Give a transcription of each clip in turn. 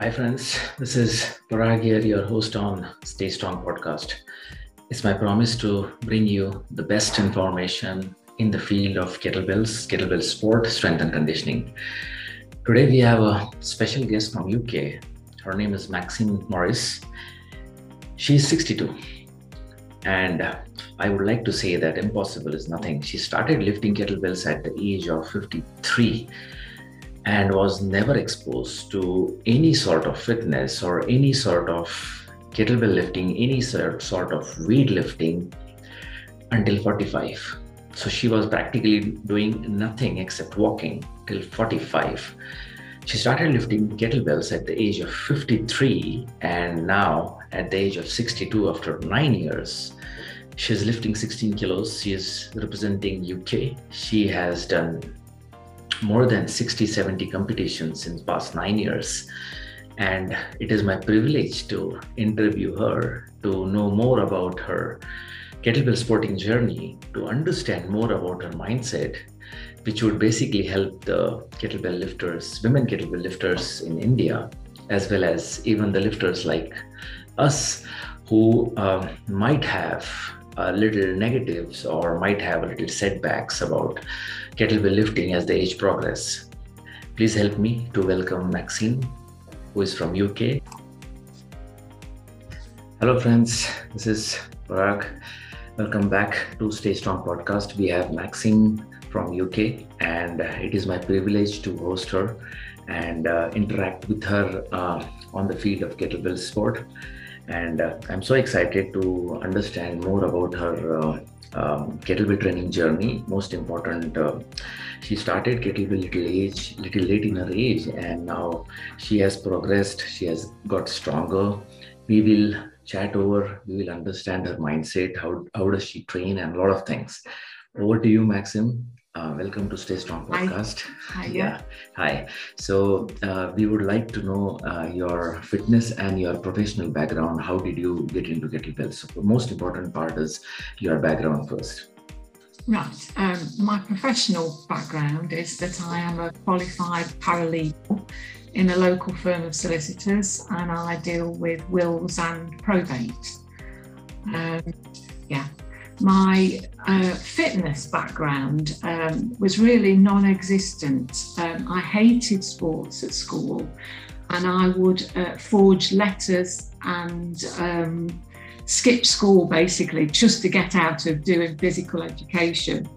Hi, friends. This is Parag here, your host on Stay Strong podcast. It's my promise to bring you the best information in the field of kettlebells, kettlebell sport, strength and conditioning. Today we have a special guest from UK. Her name is Maxine Morris. She's 62. And I would like to say that impossible is nothing. She started lifting kettlebells at the age of 53 and was never exposed to any sort of fitness or any sort of kettlebell lifting, any sort of weight lifting until 45. So she was practically doing nothing except walking till 45. She started lifting kettlebells at the age of 53, and now at the age of 62, after nine years, she's lifting 16 kilos. She is representing UK. She has done more than 60 70 competitions in past nine years. And it is my privilege to interview her to know more about her kettlebell sporting journey to understand more about her mindset which would basically help the kettlebell lifters women kettlebell lifters in india as well as even the lifters like us who uh, might have a little negatives or might have a little setbacks about kettlebell lifting as the age progress. Please help me to welcome Maxine, who is from UK. Hello, friends. This is Parag. Welcome back to Stay Strong podcast. We have Maxine from UK, and it is my privilege to host her and uh, interact with her uh, on the field of kettlebell sport. And uh, I'm so excited to understand more about her uh, um, kettlebell training journey. Most important, uh, she started kettlebell little age, little late in her age, and now she has progressed. She has got stronger. We will chat over. We will understand her mindset. How how does she train, and a lot of things. Over to you, Maxim. Uh, welcome to Stay Strong podcast. Hi. Hi. Yeah. Hi. So uh, we would like to know uh, your fitness and your professional background. How did you get into kettlebells? So the most important part is your background first. Right. Um, my professional background is that I am a qualified paralegal in a local firm of solicitors, and I deal with wills and probate. Um, yeah, my uh, fitness background um, was really non existent. Um, I hated sports at school and I would uh, forge letters and um, skip school basically just to get out of doing physical education.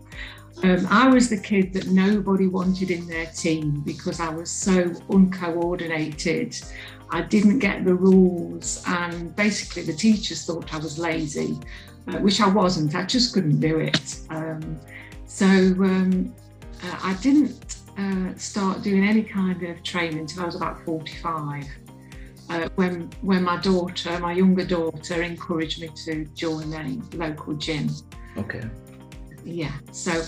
Um, I was the kid that nobody wanted in their team because I was so uncoordinated. I didn't get the rules, and basically, the teachers thought I was lazy uh, which I wasn't. I just couldn't do it. Um, so um, uh, I didn't uh, start doing any kind of training until I was about 45. Uh, when when my daughter, my younger daughter, encouraged me to join a local gym. Okay. Yeah. So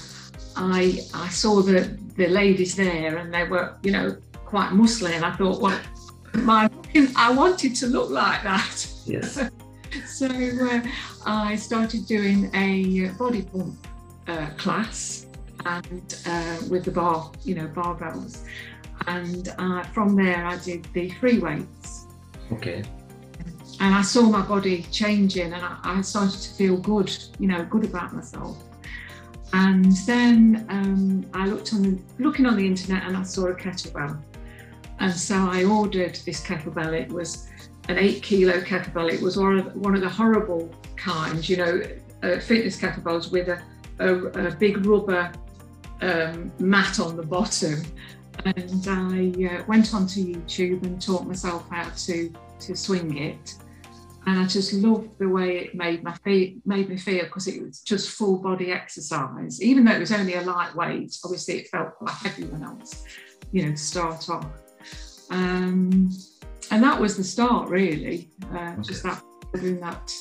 I I saw the the ladies there, and they were you know quite muscly, and I thought, well, my I wanted to look like that. Yes. so uh, I started doing a body pump uh, class and uh, with the bar, you know, barbells. And uh, from there, I did the free weights. Okay. And I saw my body changing, and I, I started to feel good, you know, good about myself. And then um, I looked on the, looking on the internet, and I saw a kettlebell. And so I ordered this kettlebell. It was an eight kilo kettlebell. It was one of, one of the horrible kinds, you know, uh, fitness kettlebells with a, a, a big rubber um, mat on the bottom. And I uh, went onto YouTube and taught myself how to, to swing it. And I just loved the way it made my feet made me feel because it was just full body exercise. Even though it was only a lightweight, obviously it felt when I was, you know, to start off. Um, and that was the start, really. Uh, okay. Just that doing that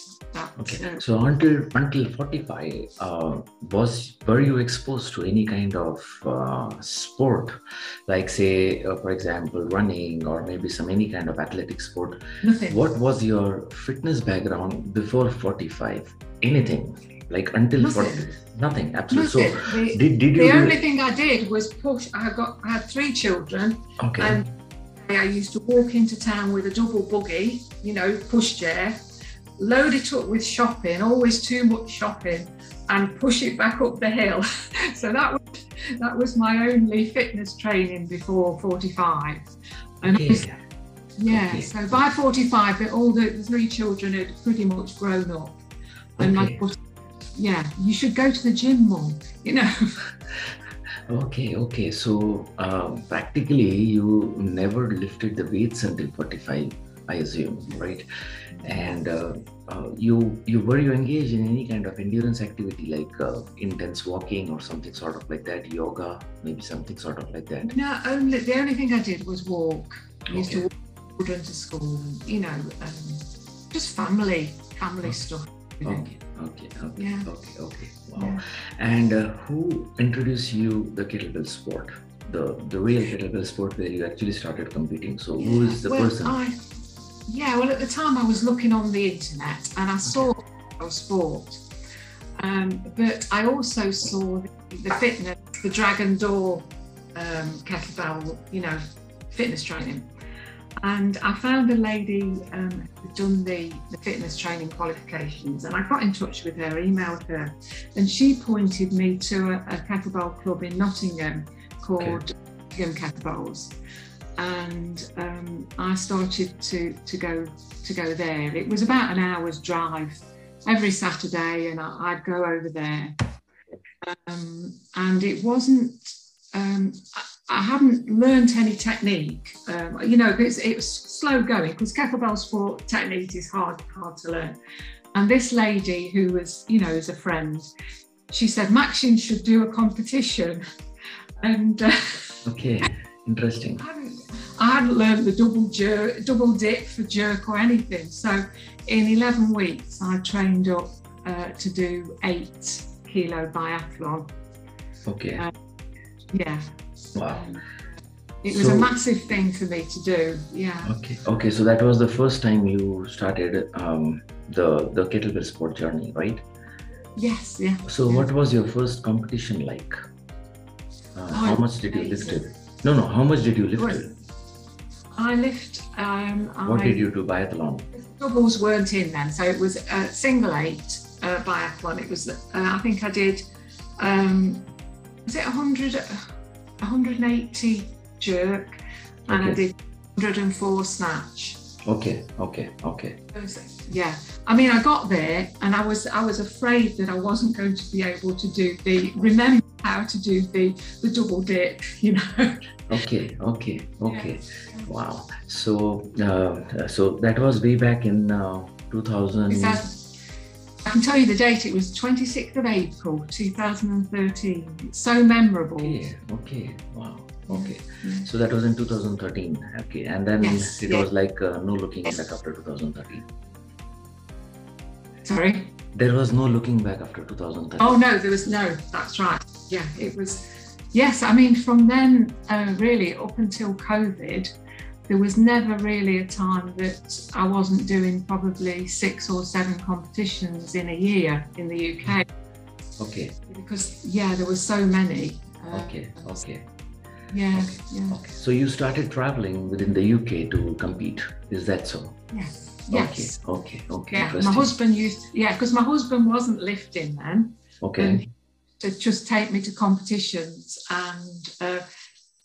okay. so until until 45 uh, was were you exposed to any kind of uh, sport? Like say uh, for example running or maybe some any kind of athletic sport. Nothing. What was your fitness background before 45 anything? Like until nothing. 40 nothing absolutely. Nothing. so the, did, did the you only thing i did was push i got i had three children. Okay. And I used to walk into town with a double buggy, you know, pushchair, load it up with shopping, always too much shopping, and push it back up the hill. so that was that was my only fitness training before 45. And Okay. yeah, Okay. so by 45, the- all the, the three children had pretty much grown up. And my Okay. daughter, yeah, you should go to the gym more, you know. Okay, okay. So um, practically, you never lifted the weights until 45, I assume, right? And uh, uh, you you were you engaged in any kind of endurance activity like uh, intense walking or something sort of like that, yoga, maybe something sort of like that. No, only the only thing I did was walk. I used to walk children to school, you know, um, just family, family stuff. Okay, okay, okay, Yeah. okay, okay. Wow. Yeah. And uh, who introduced you the kettlebell sport? The the real kettlebell sport where you actually started competing. So who is the well, person? I, yeah, well, at the time I was looking on the internet and I saw sport, um, but I also saw the, the fitness, the Dragon Door um, kettlebell, you know, fitness training. And I found a lady um, who'd done the, the fitness training qualifications, and I got in touch with her, emailed her, and she pointed me to a, a kettlebell club in Nottingham called Nottingham Kettlebells and um, I started to to go to go there. It was about an hour's drive every Saturday, and I, I'd go over there. Um, and it wasn't. Um, I, I hadn't learnt any technique. Um, you know, it's, it was slow going because kettlebell sport technique is hard hard to learn. And this lady, who was you know is a friend, she said Maxine should do a competition, and. Uh, Okay, interesting. I hadn't, I hadn't learned the double jerk, double dip for jerk or anything. So in 11 weeks, I trained up uh, to do eight kilo biathlon. Okay, Uh, Yeah. Wow. It was So- a massive thing for me to do. Yeah. Okay, okay. So that was the first time you started um, the the kettlebell sport journey, right? Yes. Yeah. So Yeah. what was your first competition like? Uh, how Oh, much did you lift it? No, no. How much did you lift Well, it? I lift. Um, What I, did you do biathlon? doubles weren't in then, so it was a single eight uh, biathlon. It was, uh, I think I did, um, was it 100, 180 jerk, and I did 104 snatch. Okay, okay, okay. Yeah, I mean, I got there, and I was I was afraid that I wasn't going to be able to do the remember how to do the the double dip, you know. Okay, okay, okay. Wow. So, uh, so that was way back in uh, 2000. Is that- I can tell you the date. It was 26th of April, 2013. It's so memorable. Okay, okay, wow, okay. Yeah. So that was in 2013. Okay, and then Yes, it yeah. was like uh, no looking back after 2013. Sorry. There was no looking back after 2013. Oh no, there was no. That's right. Yeah, it was. Yes, I mean from then uh, really up until COVID, there was never really a time that I wasn't doing probably six or seven competitions in a year in the UK Okay, because yeah, there were so many. Uh, okay, okay, Yeah, Okay. yeah, okay. So you started traveling within the UK to compete. Is that so? yes, yes. Okay, okay, okay. Yeah, my husband used yeah because my husband wasn't lifting then. Okay, to just take me to competitions and uh,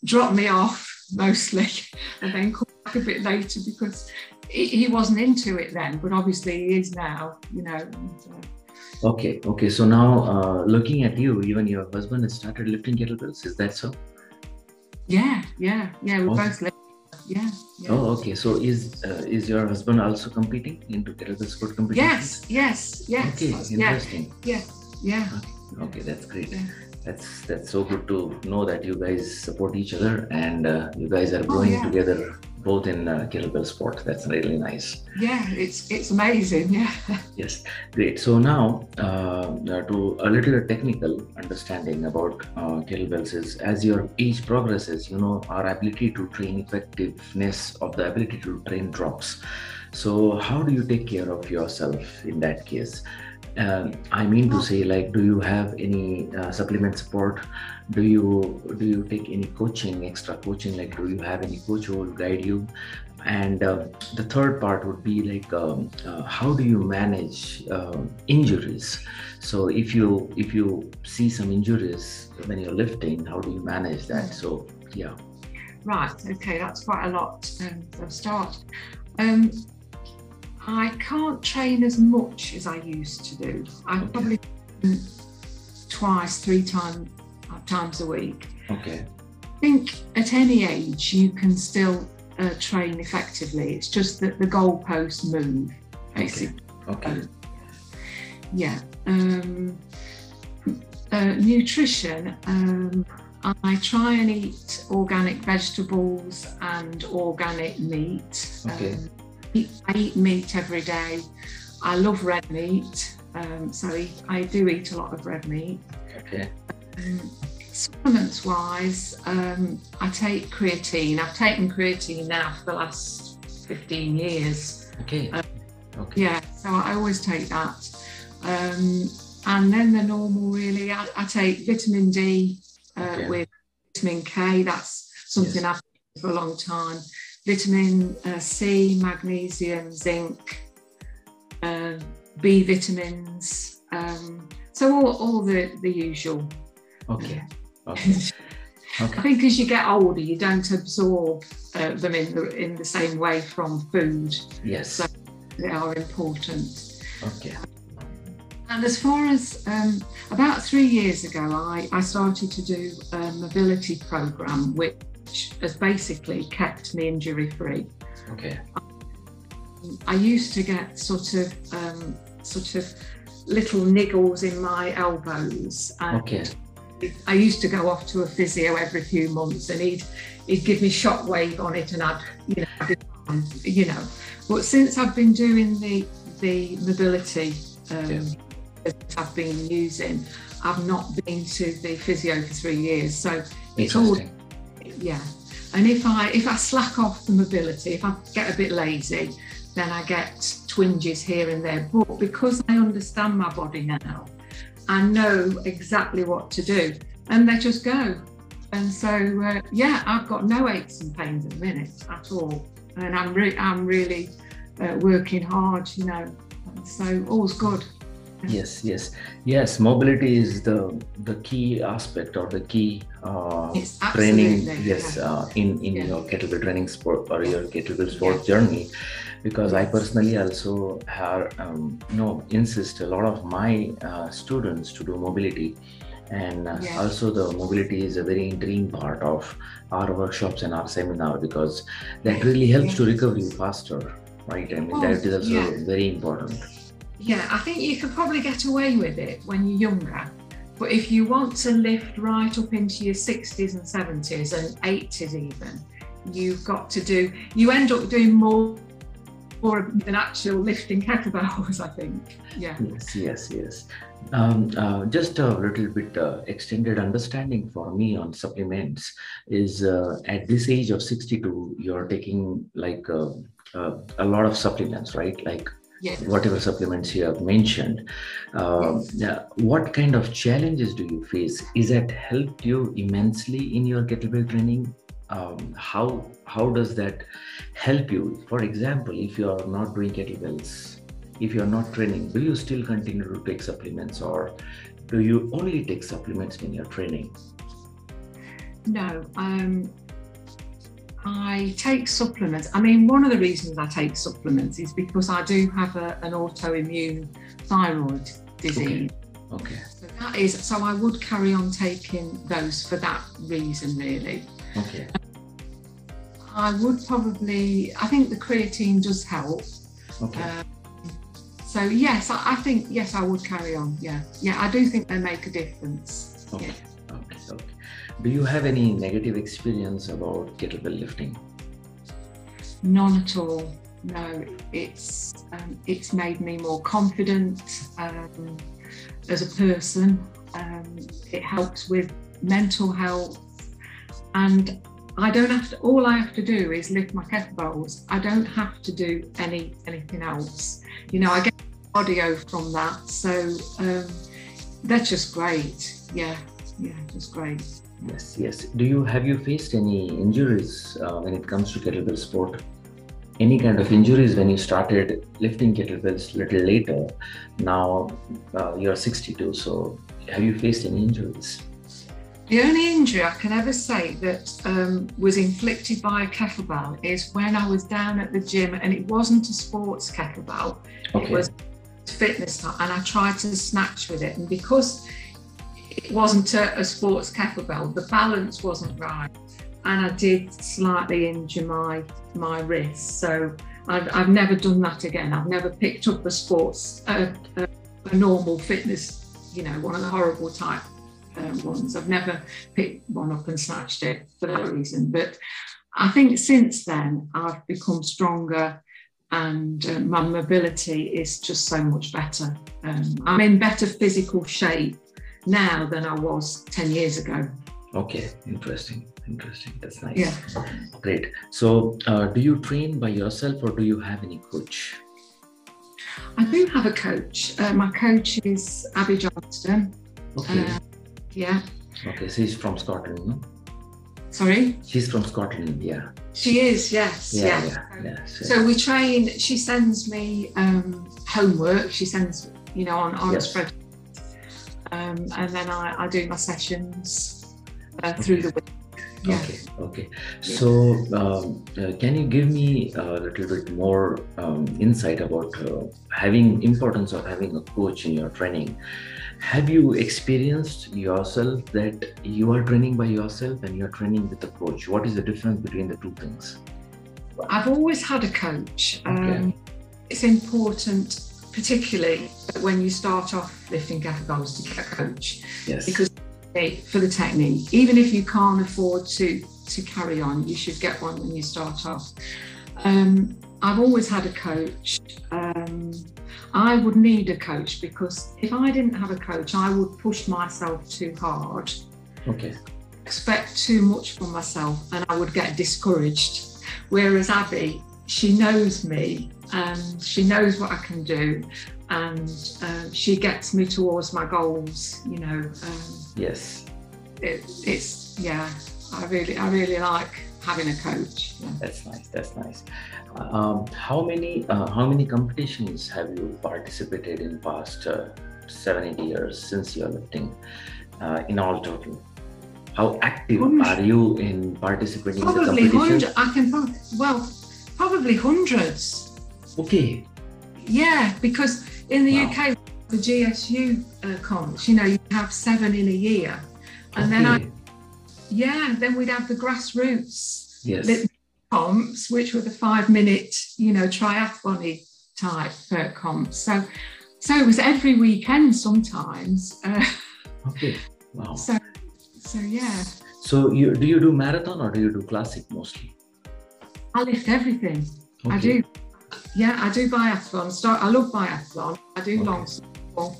drop me off mostly and then come back a bit later because he, he wasn't into it then but obviously he is now you know and, uh, okay, okay. So now, uh, looking at you, even your husband has started lifting kettlebells. Is that so? yeah yeah yeah we Okay. both live yeah, yeah. Oh, okay. So is uh, is your husband also competing into kettlebell sport competitions? yes yes yes Okay, yeah interesting. yeah Okay, that's great. Yeah. That's that's so good to know that you guys support each other and uh, you guys are Oh, growing yeah. together both in uh, kettlebell sport. That's really nice. yeah it's it's amazing yeah Yes, great. So now uh, to a little technical understanding about uh, kettlebells is as your age progresses, you know our ability to train effectiveness of the ability to train drops. So how do you take care of yourself in that case? Uh, I mean to say, like, do you have any uh, supplement support? Do you do you take any coaching, extra coaching? Like, do you have any coach who will guide you? And uh, the third part would be like, um, uh, how do you manage uh, injuries? So if you if you see some injuries when you're lifting, how do you manage that? So yeah. Right. Okay, that's quite a lot um, start. Um, I can't train as much as I used to do. I Okay. probably twice, three times times a week. Okay. I think at any age you can still uh, train effectively. It's just that the goalposts move, basically. Okay. Yeah. Um, uh, nutrition. Um, I try and eat organic vegetables and organic meat. Okay. Um, I eat meat every day. I love red meat, um, so I, do eat a lot of red meat. Okay. Um, supplements wise, um, I take creatine. I've taken creatine now for the last 15 years. Okay. Uh, Okay. Yeah, so I always take that. Um, and then the normal, really, I, I take vitamin D uh, Okay. with vitamin K. That's something I've taken for a long time. Vitamin uh, C, magnesium, zinc, uh, B vitamins. Um, so all, all the, the usual. Okay. Okay. I think as you get older, you don't absorb uh, them in the in the same way from food. Yes. So- They are important. Okay. And as far as um, about three years ago, I, I started to do a mobility program, which has basically kept me injury free. Okay. I used to get sort of um, sort of little niggles in my elbows, and Okay. I used to go off to a physio every few months, and he'd he'd give me shockwave on it, and I'd you know I'd be you know. But since I've been doing the the mobility um, Yeah. that I've been using, I've not been to the physio for three years, so it's all. Yeah. And if I if I slack off the mobility, if I get a bit lazy, then I get twinges here and there. But because I understand my body now, I know exactly what to do, and they just go. And so uh, yeah, I've got no aches and pains at the minute at all, and I'm re- I'm really uh, working hard, you know. So all's good. Yes, yes, yes. Mobility is the the key aspect or the key uh, It's training. Yes, yeah. uh, in in Yeah. your kettlebell training sport or your kettlebell sport journey, because I personally also have um, you know insist a lot of my uh, students to do mobility, and uh, Yeah. also the mobility is a very intriguing part of our workshops and our seminar because that really helps to recover you faster, right? I mean Oh, that is also yeah. very important. Yeah, I think you could probably get away with it when you're younger. But if you want to lift right up into your 60s and 70s and 80s even, you've got to do, you end up doing more, more than actual lifting kettlebells, I think. Yeah. Yes, yes, yes. Um, uh, just a little bit uh, extended understanding for me on supplements is uh, at this age of 62, you're taking like uh, uh, a lot of supplements, right? Like Yeah. whatever supplements you have mentioned. Um, yeah, what kind of challenges do you face? Is that helped you immensely in your kettlebell training? Um, how how does that help you? For example, if you are not doing kettlebells, if you are not training, do you still continue to take supplements, or do you only take supplements when you're training? No, um, I take supplements. I mean, one of the reasons I take supplements is because I do have a, an autoimmune thyroid disease. Okay, So that is, so I would carry on taking those for that reason, really. okay, I would probably, I think the creatine does help. okay, Um, so yes, I, I think yes, I would carry on. Yeah, yeah, I do think they make a difference. okay, Yeah. Do you have any negative experience about kettlebell lifting? None at all. No, it's um, it's made me more confident um, as a person. Um, it helps with mental health, and I don't have to. All I have to do is lift my kettlebells. I don't have to do any anything else. You know, I get audio from that. So um, that's just great. Yeah, yeah, just great. Yes, yes. Do you have you faced any injuries uh, when it comes to kettlebell sport? Any kind of injuries when you started lifting kettlebells a little later? Now uh, you're 62, so have you faced any injuries? The only injury I can ever say that um, was inflicted by a kettlebell is when I was down at the gym, and it wasn't a sports kettlebell. Okay. It was fitness, and I tried to snatch with it, and because it wasn't a, a sports kettlebell, the balance wasn't right, and I did slightly injure my my wrist. So I've, I've never done that again. I've never picked up a sports, a, a, a normal fitness, you know, one of the horrible type um, ones. I've never picked one up and snatched it for that reason. But I think since then I've become stronger and uh, my mobility is just so much better. Um, I'm in better physical shape now than I was 10 years ago. Okay, interesting, interesting. That's nice. Yeah. Great. So, uh, do you train by yourself or do you have any coach? I do have a coach. Uh, my coach is Abby Johnston. Okay. Uh, yeah. okay. So she's from Scotland, no? Sorry? She's from Scotland. Yeah. She is, yes. Yeah. yeah. Yeah. yeah. So, So we train, she sends me um, homework, she sends, you know, on, on Yes. a spreadsheet. Um, and then I, I do my sessions uh, through the week. Yeah. Okay. Okay. So, um, uh, can you give me a little bit more um, insight about uh, having importance of having a coach in your training? Have you experienced yourself that you are training by yourself and you're training with a coach? What is the difference between the two things? I've always had a coach. Um, Okay. It's important, particularly when you start off lifting kettlebells, to get a coach Yes. because for the technique. Even if you can't afford to to carry on, you should get one when you start off. Um, I've always had a coach. Um, I would need a coach because if I didn't have a coach, I would push myself too hard, okay. expect too much from myself, and I would get discouraged. Whereas Abby, she knows me and she knows what I can do, and uh, she gets me towards my goals. You know, um, Yes. it, it's yeah. I really, I really like having a coach. Yeah. That's nice. That's nice. Um, how many uh, how many competitions have you participated in past uh, seven eight years since you're lifting uh, in all total? How active are you in participating in the Probably competition? hundred. I can well, probably hundreds. Okay. Yeah, because in the Wow. UK, the GSU uh, comps, you know, you have seven in a year, and then I yeah, then we'd have the grassroots yes. comps, which were the five minute, you know, triathlon type uh, comps. So, so it was every weekend sometimes. Uh, Okay. Wow. so, so yeah, So you do you do marathon or do you do classic mostly? I lift everything. I do. Yeah, I do biathlon. Start. I love biathlon. I do Okay. long cycle.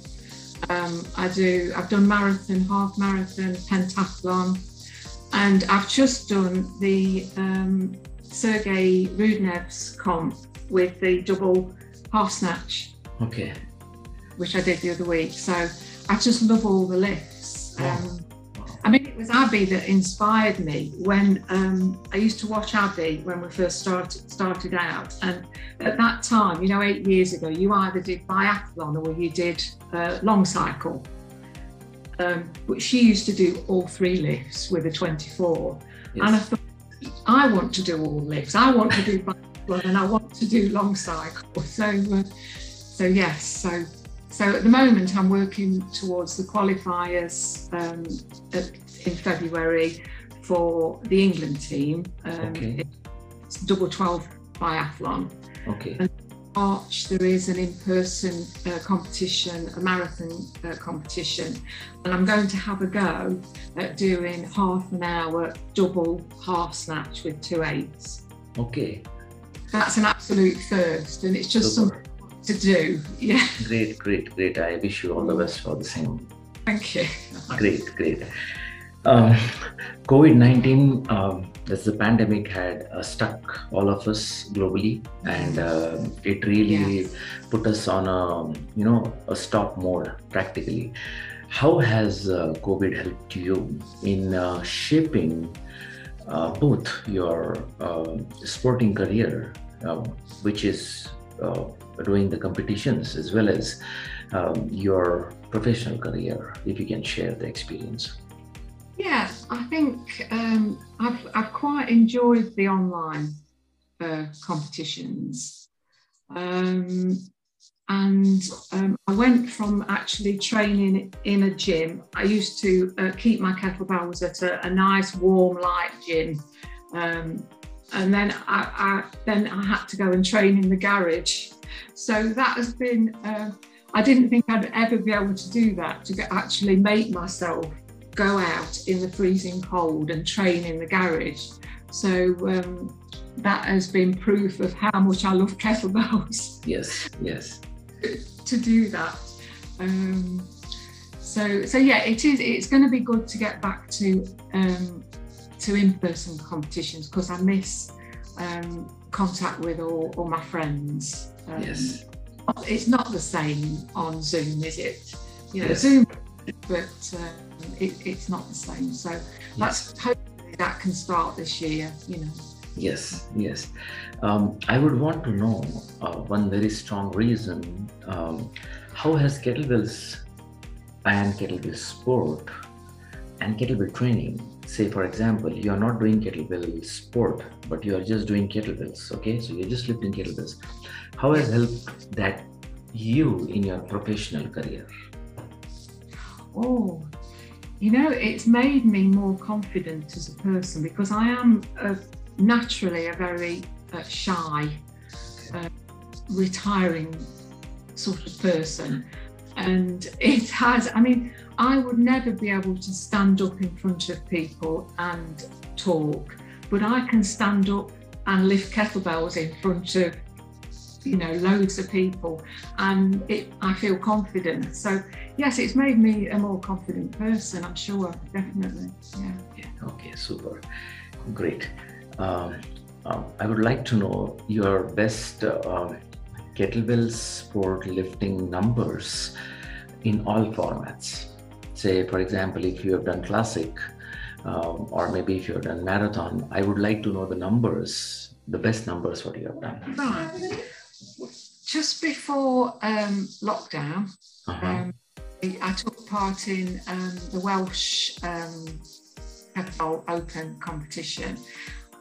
Um, I do. I've done marathon, half marathon, pentathlon, and I've just done the um, Sergei Rudnev's comp with the double half snatch, Okay. which I did the other week. So I just love all the lifts. Um. I mean, it was Abby that inspired me when um, I used to watch Abby when we first started started out, and at that time, you know, eight years ago, you either did biathlon or you did uh, long cycle. Um, but she used to do all three lifts with a 24, and I thought, I want to do all lifts. I want to do biathlon and I want to do long cycle. So, uh, so yes, so so at the moment, I'm working towards the qualifiers um, at, in February for the England team. Um, Okay. It's double 12 biathlon. Okay. March, there is an in person uh, competition, a marathon uh, competition, and I'm going to have a go at doing half an hour double half snatch with two eights. Okay. That's an absolute first, and it's just something to do. Yeah, Great, great, great. I wish you all the best for the same. thank you. Great, great. Um, COVID 19 um, as the pandemic had uh, stuck all of us globally, and uh, it really Yes. put us on a you know a stop mode practically. How has uh, COVID helped you in uh, shaping uh, both your uh, sporting career, which is uh, doing the competitions, as well as um, your professional career? If you can share the experience. Yeah, I think um, I've, I've quite enjoyed the online uh, competitions. Um, and um, I went from actually training in a gym. I used to uh, keep my kettlebells at a, a nice, warm, light gym. Um, and then I, I then I had to go and train in the garage. So that has been. Uh, I didn't think I'd ever be able to do that to get, actually make myself go out in the freezing cold and train in the garage. So um, that has been proof of how much I love kettlebells Yes, yes, to do that. Um, so so yeah, it is. It's going to be good to get back to um, to in-person competitions because I miss um, contact with all, all my friends. Um, yes, it's not the same on Zoom, is it? You know, Yes. Zoom, but um, it, it's not the same. So yes. that's hopefully that can start this year. You know. Yes, yes. Um, I would want to know uh, one very strong reason. Um, how has kettlebells and kettlebell sport and kettlebell training, say for example, you are not doing kettlebell sport, but you are just doing kettlebells, okay? So you're just lifting kettlebells. How has helped that you in your professional career? Oh, you know, it's made me more confident as a person because I am a, naturally a very uh, shy, uh, retiring sort of person. And it has, I mean, I would never be able to stand up in front of people and talk, but I can stand up and lift kettlebells in front of, you know, loads of people and it, I feel confident. So yes, it's made me a more confident person. I'm sure, definitely. Yeah. Yeah, okay, super. Great. Um, um, I would like to know your best uh, um, kettlebell sport lifting numbers in all formats. Say, for example, if you have done classic, um, or maybe if you have done marathon, I would like to know the numbers, the best numbers what you have done. Right. Just before um, lockdown, Uh-huh. um, I took part in um, the Welsh um, Kettlebell Open competition,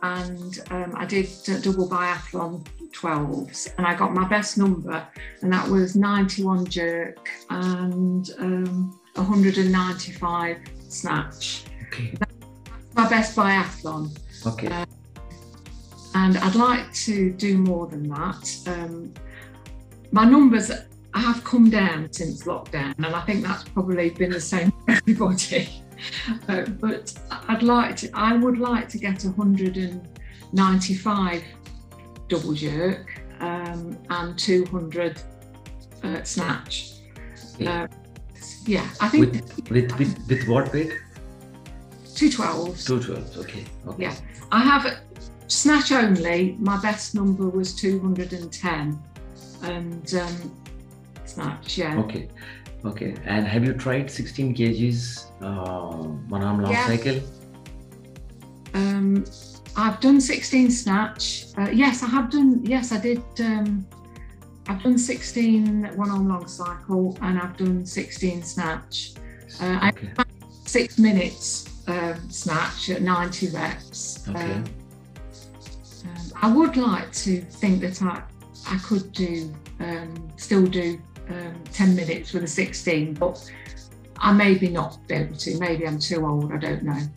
and um, I did double biathlon 12s, and I got my best number, and that was 91 jerk and um, 195 snatch. Okay. My best biathlon. Okay. and I'd like to do more than that. Um, my numbers have come down since lockdown, and I think that's probably been the same for everybody. Uh, but I'd like to, I would like to get 195 double jerk um, and 200 uh, snatch. Yeah. Uh, yeah, I think With, with with with what weight? two 12s. Two twelves. Okay. Okay. Yeah. I have snatch only. My best number was 210, and um, snatch, yeah. Okay. Okay. And have you tried 16 kgs uh, one arm long Yeah. cycle? Um, I've done 16 snatch. Uh, yes, I have done. Yes, I did. Um, I've done 16 one arm long cycle, and I've done 16 snatch. Uh, I six minutes um, snatch at 90 reps. Okay. Um, um, I would like to think that I, I could do, um, still do um, 10 minutes with a 16, but I maybe not be able to. Maybe I'm too old, I don't know. Um,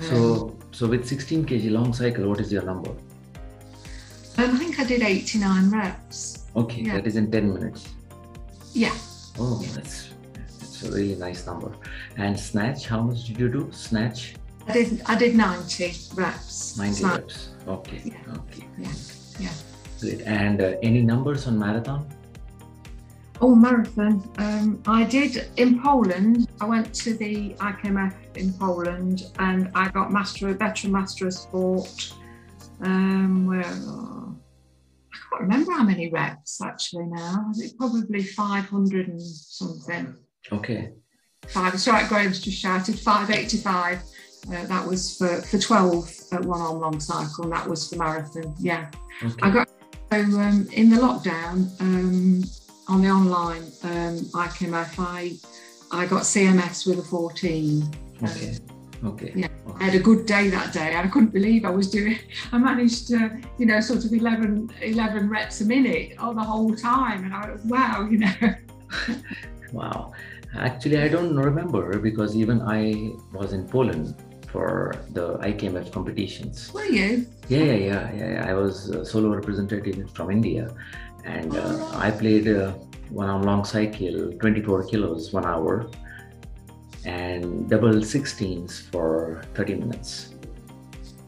So, so with 16 kg long cycle, what is your number? um, I think I did 89 reps. Okay, Yeah. that is in 10 minutes. Yeah, Oh, that's that's a really nice number. And snatch, how much did you do? Snatch, I did. I did 90 reps. 90 snatch. reps. Okay, Yeah. okay. Yeah, yeah. Great. And uh, any numbers on marathon? Oh, marathon. Um, I did in Poland. I went to the IKMF in Poland and I got master, veteran master of sport. Um, where oh, I can't remember how many reps actually now. Was it probably 500 and something? Okay. Five. Sorry, Graham's just shouted 585. Uh, that was for, for 12 at one arm long cycle, and that was for marathon. Yeah. Okay. I got so um, in the lockdown um, on the online um, IKMF, I, I got CMS with a 14. okay. Okay. Yeah. I had a good day that day. and I couldn't believe I was doing. I managed to, you know, sort of 11, 11 reps a minute all the whole time, and I was wow, you know. Wow. Actually, I don't remember because even I was in Poland for the IKMF competitions. Were you? Yeah, yeah, yeah, yeah. I was a solo representative from India, and uh, I played uh, one on long cycle, 24 kilos, one hour, and double 16s for 30 minutes.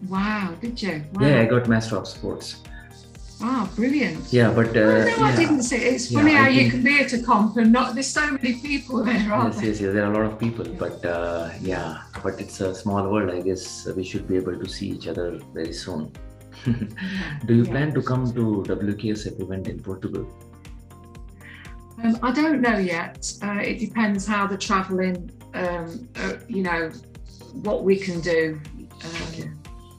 Wow, did you? Wow. Yeah, I got Master of Sports. Wow, brilliant. Yeah, but uh, no, yeah. I didn't see it. It's Yeah, funny I how you can be at a comp and not. There's so many people there, aren't Yes, there? yes, yes. There are a lot of people, but uh, yeah, but it's a small world. I guess we should be able to see each other very soon. Yeah, Do you yeah. plan to come to WKSF event in Portugal? Um, I don't know yet. Uh, it depends how the travelling, um, uh, you know, what we can do. Um, Okay.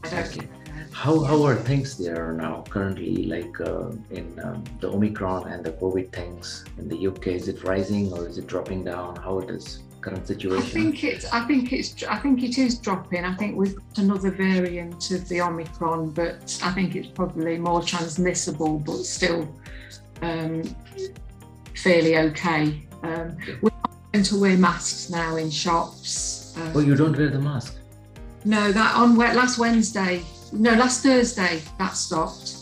I don't Okay. How how are things there now currently? Like uh, in um, the Omicron and the COVID things in the UK, is it rising or is it dropping down? How it is current I situation? think it's. I think it's. I think it is dropping. I think we've got another variant of the Omicron, but I think it's probably more transmissible, but still um, fairly okay. Um, we're not going to wear masks now in shops. Um, Oh, you don't wear the mask. No, that on last Wednesday. No, last Thursday that stopped.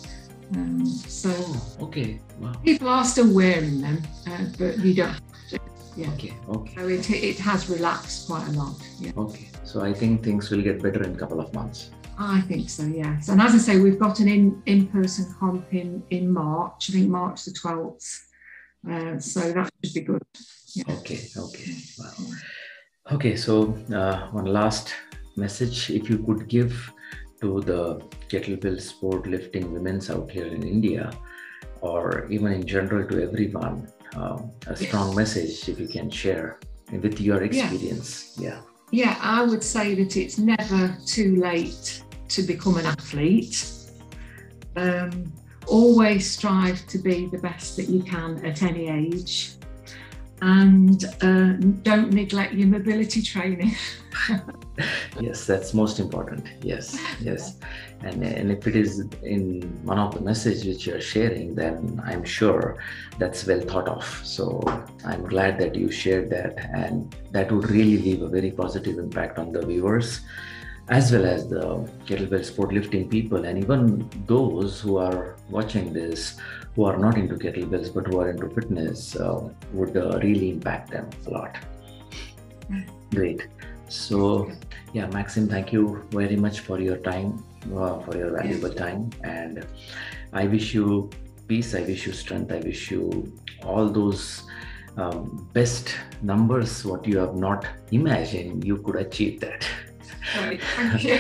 Um, so Oh, okay. Wow. people are still wearing them, uh, but you don't. Yeah. Okay. Okay. So it, it has relaxed quite a lot. Yeah. Okay. So I think things will get better in a couple of months. I think so, yes. And as I say, we've got an in in person comp in in March. I think March the twelfth. Uh, so that should be good. Yeah. Okay. Okay. Wow. Okay. So uh, one last message, if you could give to the kettlebell sport lifting women's out here in India, or even in general to everyone, um, a strong message if you can share with your experience. Yeah. Yeah, I would say that it's never too late to become an athlete. Um, always strive to be the best that you can at any age. And uh, don't neglect your mobility training. Yes, that's most important. Yes, yes. And, and if it is in one of the messages which you're sharing, then I'm sure that's well thought of. So I'm glad that you shared that, and that would really leave a very positive impact on the viewers, as well as the kettlebell sport lifting people, and even those who are watching this who are not into kettlebells but who are into fitness uh, would uh, really impact them a lot. Great. So, yeah, Maxim, thank you very much for your time, uh, for your valuable time. And I wish you peace, I wish you strength, I wish you all those um, best numbers, what you have not imagined, you could achieve that. Great, thank you.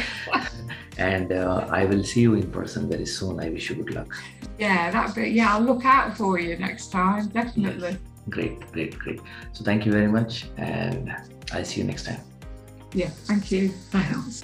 and uh, I will see you in person very soon. I wish you good luck. Yeah, that bit. Yeah, I'll look out for you next time. Definitely. Great, great, great. So, thank you very much, and I'll see you next time. Yeah. Thank you. Thanks.